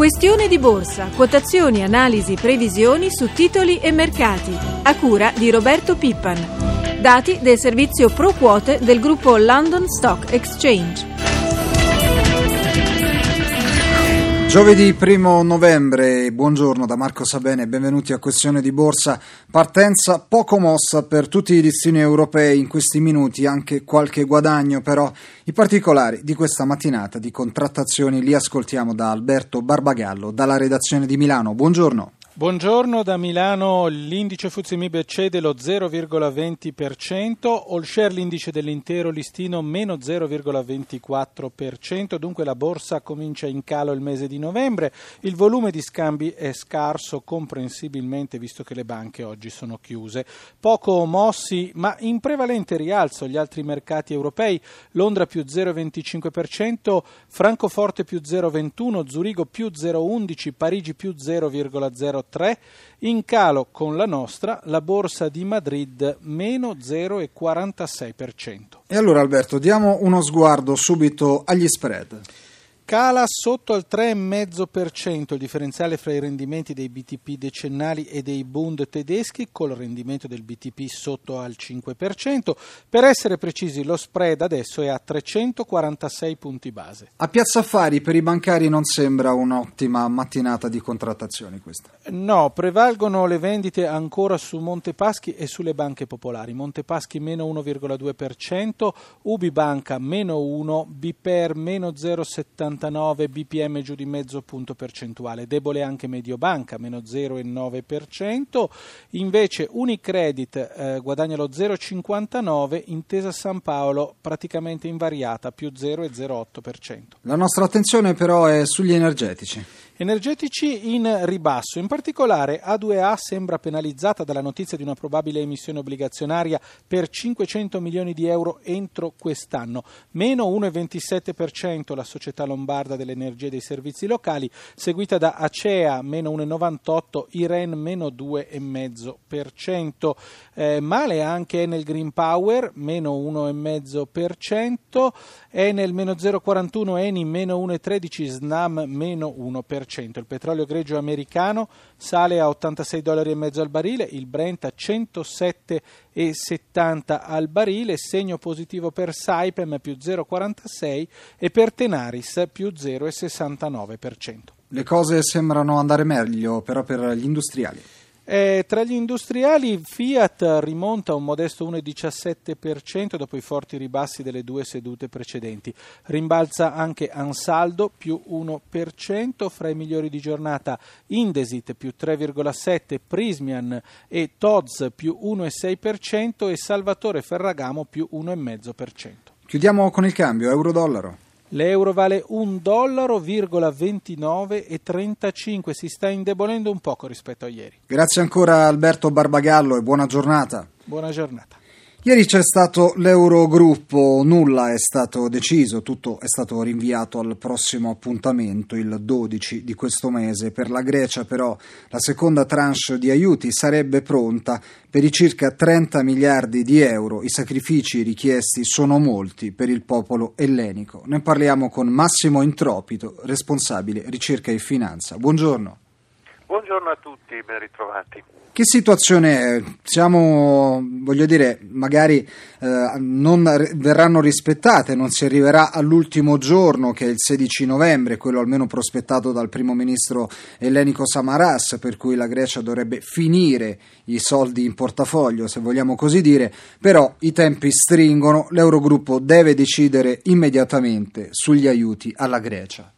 Questione di borsa, quotazioni, analisi, previsioni su titoli e mercati. A cura di Roberto Pippan. Dati del servizio Pro Quote del gruppo London Stock Exchange. Giovedì 1 novembre, buongiorno da Marco Sabene, benvenuti a Questione di Borsa. Partenza poco mossa per tutti i listini europei in questi minuti, anche qualche guadagno però. I particolari di questa mattinata di contrattazioni li ascoltiamo da Alberto Barbagallo, dalla redazione di Milano. Buongiorno. Buongiorno da Milano, l'indice Fuzimib cede lo 0,20%, all share l'indice dell'intero listino meno 0,24%, dunque la borsa comincia in calo il mese di novembre, il volume di scambi è scarso comprensibilmente visto che le banche oggi sono chiuse, poco mossi ma in prevalente rialzo gli altri mercati europei, Londra più 0,25%, Francoforte più 0,21%, Zurigo più 0,11%, Parigi più 0,03%, 3, in calo con la nostra la borsa di Madrid meno 0,46%. E allora Alberto, diamo uno sguardo subito agli spread. Cala sotto al 3,5% il differenziale fra i rendimenti dei BTP decennali e dei Bund tedeschi, col rendimento del BTP sotto al 5%. Per essere precisi, lo spread adesso è a 346 punti base. A Piazza Affari per i bancari non sembra un'ottima mattinata di contrattazioni questa. No, prevalgono le vendite ancora su Montepaschi e sulle banche popolari. Montepaschi meno 1,2%, Ubi Banca meno 1, Biper meno 0,70 0,99 bpm giù di mezzo punto percentuale, debole anche Mediobanca, meno 0,9%, invece Unicredit eh, guadagna lo 0,59, Intesa San Paolo praticamente invariata, più 0,08%. La nostra attenzione però è sugli energetici. Energetici in ribasso, in particolare A2A sembra penalizzata dalla notizia di una probabile emissione obbligazionaria per 500 milioni di euro entro quest'anno, meno 1,27% la società lombarda dell'energia e dei servizi locali, seguita da Acea meno 1,98%, Iren meno 2,5%, eh, male anche Enel Green Power meno 1,5%, Enel meno 0,41%, Eni meno 1,13%, Snam meno 1%. Il petrolio greggio americano sale a 86 dollari al barile, il Brent a 107,70 al barile, segno positivo per Saipem più 0,46 e per Tenaris più 0,69%. Le cose sembrano andare meglio però per gli industriali. Eh, tra gli industriali Fiat rimonta un modesto 1,17% dopo i forti ribassi delle due sedute precedenti. Rimbalza anche Ansaldo più 1%, fra i migliori di giornata Indesit più 3,7%, Prismian e Tods più 1,6% e Salvatore Ferragamo più 1,5%. Chiudiamo con il cambio euro-dollaro. L'euro vale 1,29 dollaro e 35, si sta indebolendo un poco rispetto a ieri. Grazie ancora Alberto Barbagallo e buona giornata. Buona giornata. Ieri c'è stato l'Eurogruppo, nulla è stato deciso, tutto è stato rinviato al prossimo appuntamento, il 12 di questo mese. Per la Grecia però la seconda tranche di aiuti sarebbe pronta per i circa 30 miliardi di euro. I sacrifici richiesti sono molti per il popolo ellenico. Ne parliamo con Massimo Intropito, responsabile ricerca e finanza. Buongiorno. Buongiorno a tutti, ben ritrovati. Che situazione è? Siamo, voglio dire, magari eh, non verranno rispettate, non si arriverà all'ultimo giorno che è il 16 novembre, quello almeno prospettato dal primo ministro ellenico Samaras, per cui la Grecia dovrebbe finire i soldi in portafoglio, se vogliamo così dire, però i tempi stringono, l'Eurogruppo deve decidere immediatamente sugli aiuti alla Grecia.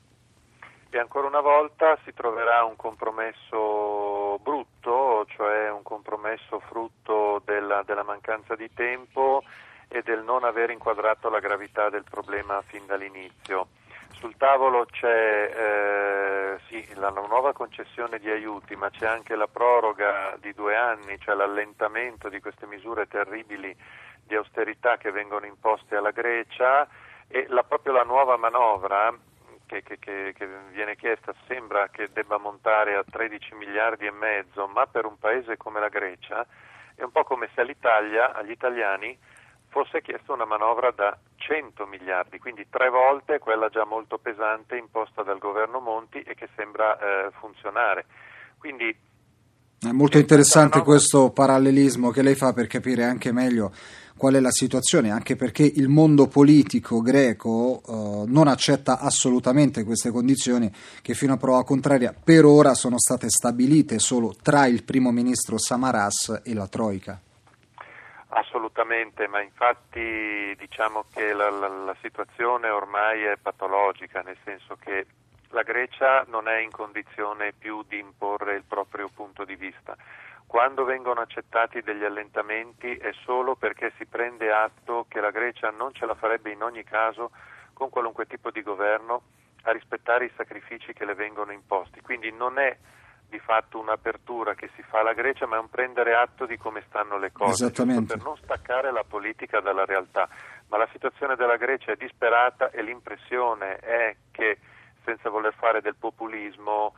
E ancora una volta si troverà un compromesso brutto, cioè un compromesso frutto della, della mancanza di tempo e del non aver inquadrato la gravità del problema fin dall'inizio. Sul tavolo c'è eh, sì, la nuova concessione di aiuti, ma c'è anche la proroga di due anni, cioè l'allentamento di queste misure terribili di austerità che vengono imposte alla Grecia e la, proprio la nuova manovra che, che, che, viene chiesta sembra che debba montare a 13 miliardi e mezzo, ma per un paese come la Grecia è un po' come se all'Italia, agli italiani, fosse chiesta una manovra da 100 miliardi, quindi tre volte quella già molto pesante imposta dal governo Monti e che sembra eh, funzionare. Quindi, è molto interessante questo parallelismo che lei fa per capire anche meglio qual è la situazione, anche perché il mondo politico greco eh, non accetta assolutamente queste condizioni che fino a prova contraria per ora sono state stabilite solo tra il primo ministro Samaras e la Troica. Assolutamente, ma infatti diciamo che la, la, la, situazione ormai è patologica, nel senso che la Grecia non è in condizione più di imporre il proprio punto di vista. Quando vengono accettati degli allentamenti è solo perché si prende atto che la Grecia non ce la farebbe in ogni caso con qualunque tipo di governo a rispettare i sacrifici che le vengono imposti. Quindi non è di fatto un'apertura che si fa alla Grecia, ma è un prendere atto di come stanno le cose, per non staccare la politica dalla realtà. Ma la situazione della Grecia è disperata e l'impressione è che, senza voler fare del populismo,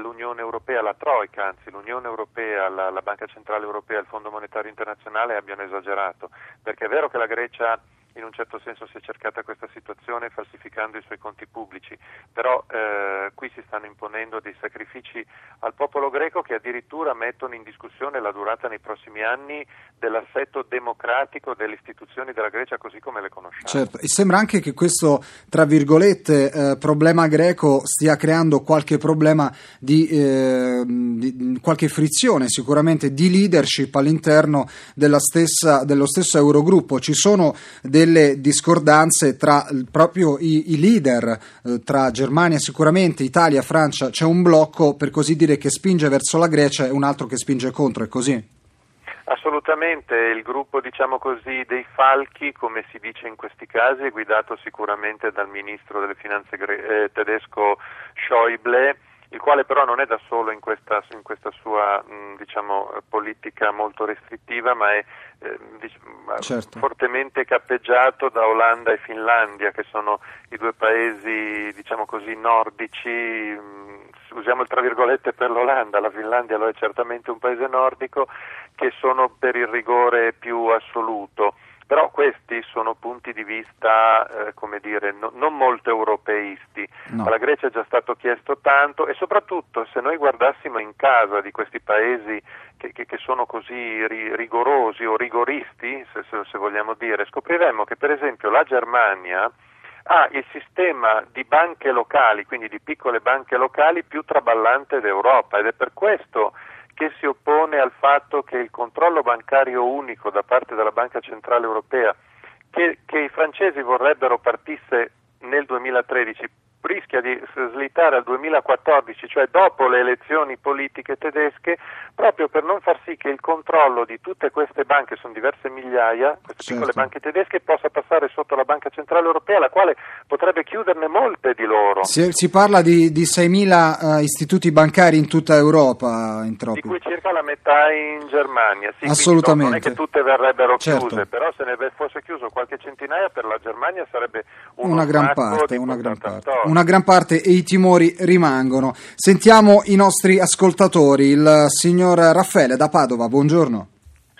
l'Unione Europea, la Troica, anzi l'Unione Europea, la, la Banca Centrale Europea il Fondo Monetario Internazionale abbiano esagerato, perché è vero che la Grecia in un certo senso si è cercata questa situazione falsificando i suoi conti pubblici, però eh, qui si stanno imponendo dei sacrifici al popolo greco che addirittura mettono in discussione la durata nei prossimi anni dell'assetto democratico delle istituzioni della Grecia così come le conosciamo. Certo, e sembra anche che questo, tra virgolette, eh, problema greco stia creando qualche problema di, eh, di, qualche frizione sicuramente di leadership all'interno stessa, dello stesso Eurogruppo. Ci sono delle discordanze tra proprio i, i leader, eh, tra Germania sicuramente, Italia, Francia, c'è un blocco per così dire che spinge verso la Grecia e un altro che spinge contro, è così? Assolutamente, il gruppo diciamo così, dei falchi, come si dice in questi casi, è guidato sicuramente dal ministro delle finanze eh, tedesco Schäuble, il quale però non è da solo in questa, in questa sua mh, diciamo, politica molto restrittiva, ma è eh, diciamo, certo. fortemente cappeggiato da Olanda e Finlandia, che sono i due paesi diciamo così, nordici. Mh, usiamo il tra virgolette per l'Olanda, la Finlandia lo è certamente un paese nordico, che sono per il rigore più assoluto. Però questi sono punti di vista, eh, come dire, no, non molto europeisti. No. Alla Grecia è già stato chiesto tanto e soprattutto se noi guardassimo in casa di questi paesi che, che, che sono così ri, rigorosi o rigoristi, se, se, se vogliamo dire, scopriremmo che per esempio la Germania ha il sistema di banche locali, quindi di piccole banche locali, più traballante d'Europa ed è per questo che si oppone al fatto che il controllo bancario unico da parte della Banca Centrale Europea, che, che i francesi vorrebbero partisse nel 2013, rischia di slittare al 2014, cioè dopo le elezioni politiche tedesche, proprio per non far sì che il controllo di tutte queste banche, sono diverse migliaia, queste certo. piccole banche tedesche, possa passare sotto la Banca Centrale Europea, la quale potrebbe chiuderne molte di loro. Si, si parla di, di 6.000 uh, istituti bancari in tutta Europa, in Di cui circa la metà in Germania. Sì, Assolutamente. Non è che tutte verrebbero certo. chiuse, però se ne fosse chiuso qualche centinaia per la Germania sarebbe una gran parte, una gran parte una gran parte e i timori rimangono. Sentiamo i nostri ascoltatori, il signor Raffaele da Padova, buongiorno.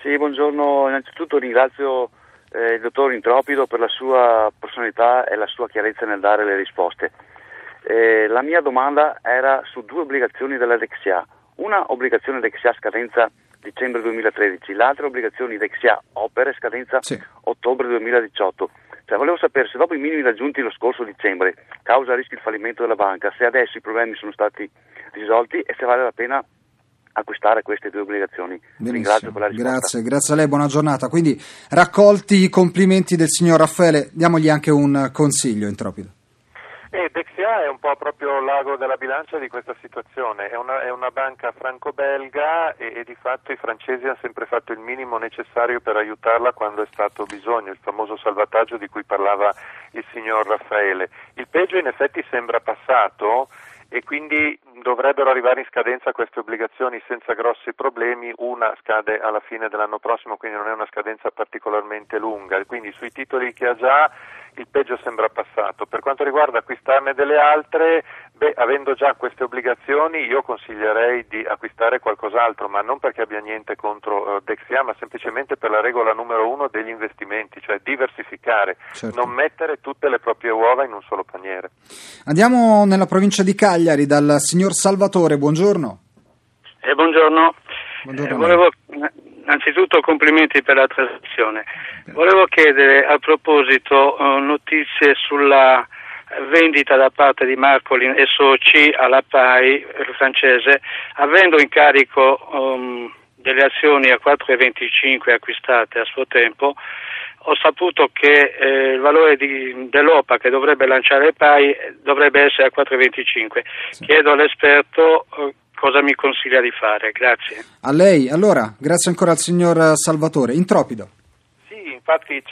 Sì, buongiorno, innanzitutto ringrazio eh, il dottor Intropido per la sua personalità e la sua chiarezza nel dare le risposte. Eh, la mia domanda era su due obbligazioni della Dexia, una obbligazione Dexia scadenza dicembre 2013, l'altra obbligazione Dexia Opere scadenza sì. ottobre 2018. Cioè, volevo sapere se dopo i minimi raggiunti lo scorso dicembre, causa rischio il fallimento della banca, se adesso i problemi sono stati risolti e se vale la pena acquistare queste due obbligazioni. Benissimo. Ringrazio per la risposta. Grazie, grazie a lei, buona giornata. Quindi raccolti i complimenti del signor Raffaele, diamogli anche un consiglio intropido. E Dexia è un po' proprio l'ago della bilancia di questa situazione, è una, è una banca franco-belga e, e, di fatto i francesi hanno sempre fatto il minimo necessario per aiutarla quando è stato bisogno, il famoso salvataggio di cui parlava il signor Raffaele. Il peggio in effetti sembra passato e quindi dovrebbero arrivare in scadenza queste obbligazioni senza grossi problemi, una scade alla fine dell'anno prossimo, quindi non è una scadenza particolarmente lunga, quindi sui titoli che ha già il peggio sembra passato. Per quanto riguarda acquistarne delle altre, Beh, avendo già queste obbligazioni io consiglierei di acquistare qualcos'altro, ma non perché abbia niente contro uh, Dexia, ma semplicemente per la regola numero uno degli investimenti, cioè diversificare, certo. non mettere tutte le proprie uova in un solo paniere. Andiamo nella provincia di Cagliari dal signor Salvatore, buongiorno. Eh, buongiorno. buongiorno. Eh, volevo, innanzitutto complimenti per la trasmissione. Volevo chiedere a proposito uh, notizie sulla vendita da parte di Marcolin e soci alla PAI francese, avendo in carico um, delle azioni a 4,25 acquistate a suo tempo, ho saputo che eh, il valore di, dell'OPA che dovrebbe lanciare PAI dovrebbe essere a 4,25. Sì. Chiedo all'esperto eh, cosa mi consiglia di fare. Grazie. A lei, allora, grazie ancora al signor Salvatore. Intropido infatti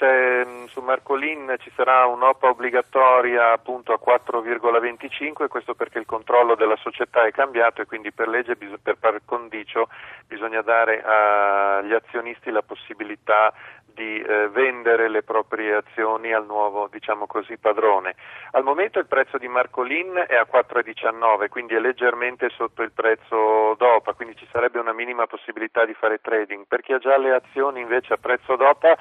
su Marcolin ci sarà un'OPA obbligatoria appunto a 4,25, questo perché il controllo della società è cambiato e quindi per legge, per par condicio, bisogna dare agli azionisti la possibilità di eh, vendere le proprie azioni al nuovo diciamo così, padrone. Al momento il prezzo di Marcolin è a 4,19, quindi è leggermente sotto il prezzo DOPA, quindi ci sarebbe una minima possibilità di fare trading. Per chi ha già le azioni invece a prezzo DOPA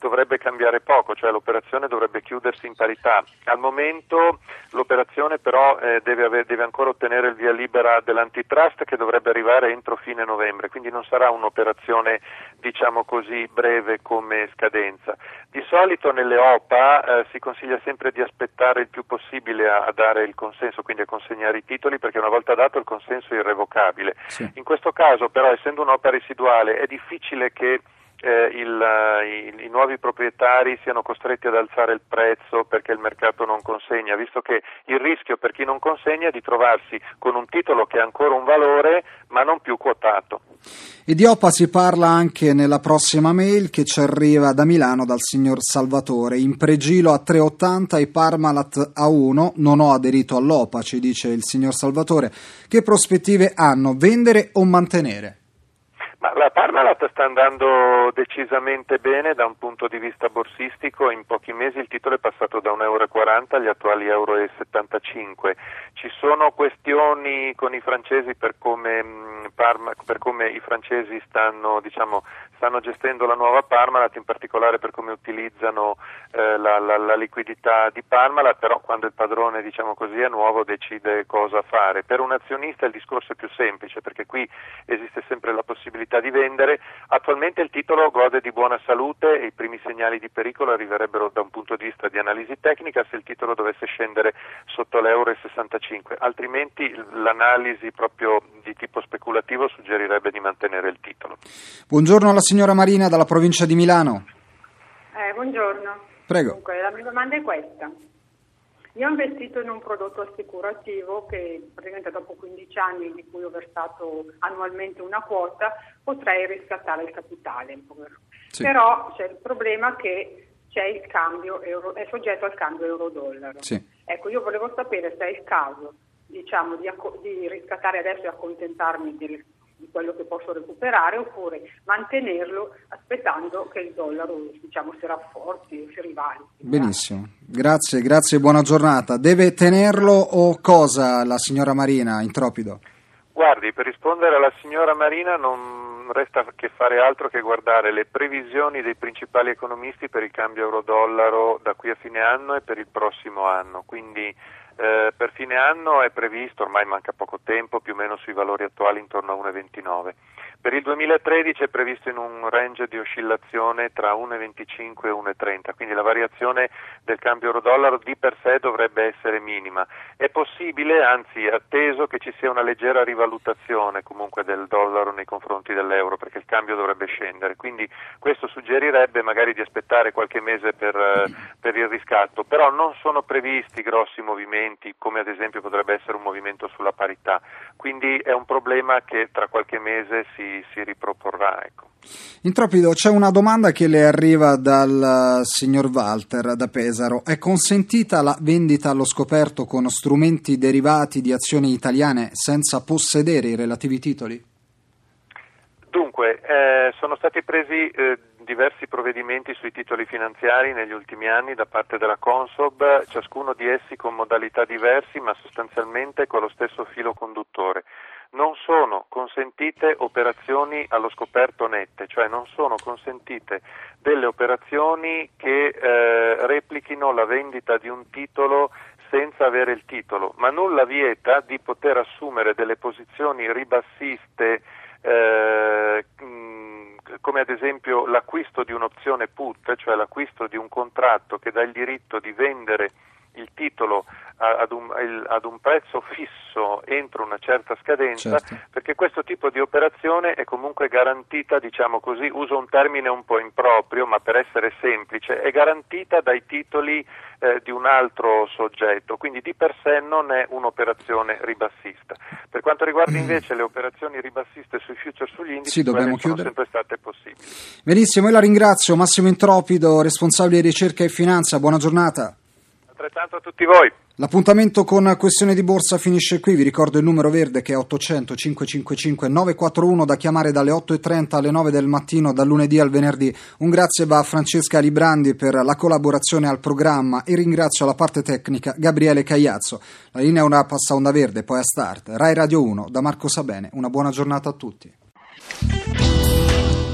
dovrebbe cambiare poco, cioè l'operazione dovrebbe chiudersi in parità. Al momento l'operazione però eh, deve, aver, deve, ancora ottenere il via libera dell'antitrust che dovrebbe arrivare entro fine novembre, quindi non sarà un'operazione diciamo così breve come scadenza. Di solito nelle OPA eh, si consiglia sempre di aspettare il più possibile a, a, dare il consenso, quindi a consegnare i titoli perché una volta dato il consenso è irrevocabile. Sì. In questo caso però essendo un'OPA residuale è difficile che eh, il, i, i, nuovi proprietari siano costretti ad alzare il prezzo perché il mercato non consegna, visto che il rischio per chi non consegna è di trovarsi con un titolo che ha ancora un valore ma non più quotato. E di OPA si parla anche nella prossima mail che ci arriva da Milano dal signor Salvatore. In pregilo a 3,80 e Parmalat a 1. Non ho aderito all'OPA, ci dice il signor Salvatore. Che prospettive hanno? Vendere o mantenere? Ma la Parmalat sta andando decisamente bene da un punto di vista borsistico, in pochi mesi il titolo è passato da 1,40 euro agli attuali 1,75 euro. Ci sono questioni con i francesi per come, mm, Parma, per come i francesi stanno, diciamo, stanno, gestendo la nuova Parmalat, in particolare per come utilizzano eh, la, la, la, liquidità di Parmalat, però quando il padrone diciamo così, è nuovo decide cosa fare. Per un azionista il discorso è più semplice perché qui esiste sempre la possibilità di vendere. Attualmente il titolo gode di buona salute e i primi segnali di pericolo arriverebbero da un punto di vista di analisi tecnica se il titolo dovesse scendere sotto l'euro 65, altrimenti l'analisi proprio di tipo speculativo suggerirebbe di mantenere il titolo. Buongiorno alla signora Marina dalla provincia di Milano. Eh, buongiorno. Prego. Dunque, la mia domanda è questa. Io ho investito in un prodotto assicurativo che praticamente dopo 15 anni di cui ho versato annualmente una quota potrei riscattare il capitale. Sì. Però c'è il problema che c'è il cambio euro, è soggetto al cambio euro-dollaro. Sì. Ecco, io volevo sapere se è il caso diciamo, di, di riscattare adesso e accontentarmi del di quello che posso recuperare oppure mantenerlo aspettando che il dollaro diciamo, si rafforzi si rivali. Benissimo, grazie, grazie e buona giornata. Deve tenerlo o cosa la signora Marina, Intropido? Guardi, per rispondere alla signora Marina non resta che fare altro che guardare le previsioni dei principali economisti per il cambio euro-dollaro da qui a fine anno e per il prossimo anno. Quindi eh, per fine anno è previsto, ormai manca poco tempo, più o meno sui valori attuali intorno a 1,29. Per il 2013 è previsto in un range di oscillazione tra 1,25 e 1,30, quindi la variazione del cambio euro-dollaro di per sé dovrebbe essere minima. È possibile, anzi è atteso, che ci sia una leggera rivalutazione comunque del dollaro nei confronti dell'euro, perché il cambio dovrebbe scendere. Quindi questo suggerirebbe magari di aspettare qualche mese per, eh, per il riscatto, però non sono previsti grossi movimenti, come ad esempio potrebbe essere un movimento sulla parità. Quindi è un problema che tra qualche mese si si, riproporrà. Ecco. Intropido, c'è una domanda che le arriva dal signor Walter da Pesaro. È consentita la vendita allo scoperto con strumenti derivati di azioni italiane senza possedere i relativi titoli? Dunque, eh, sono stati presi eh, diversi provvedimenti sui titoli finanziari negli ultimi anni da parte della Consob, ciascuno di essi con modalità diversi ma sostanzialmente con lo stesso filo conduttore. Non sono consentite operazioni allo scoperto nette, cioè non sono consentite delle operazioni che eh, replichino la vendita di un titolo senza avere il titolo, ma nulla vieta di poter assumere delle posizioni ribassiste eh, come ad esempio l'acquisto di un'opzione put, cioè l'acquisto di un contratto che dà il diritto di vendere il titolo ad un, ad un, prezzo fisso entro una certa scadenza, certo. perché questo tipo di operazione è comunque garantita, diciamo così, uso un termine un po' improprio, ma per essere semplice, è garantita dai titoli eh, di un altro soggetto, quindi di per sé non è un'operazione ribassista. Per quanto riguarda mm. invece le operazioni ribassiste sui future sugli indici, sì, sono sempre state possibili. Benissimo, io la ringrazio, Massimo Intropido, responsabile di ricerca e finanza, buona giornata. Altrettanto a tutti voi. L'appuntamento con Questione di Borsa finisce qui, vi ricordo il numero verde che è 800 555 941 da chiamare dalle 8.30 alle 9 del mattino dal lunedì al venerdì. Un grazie va a Francesca Librandi per la collaborazione al programma e ringrazio la parte tecnica Gabriele Cagliazzo. La linea ora passa a onda verde, poi a start. Rai Radio 1 da Marco Sabene. Una buona giornata a tutti.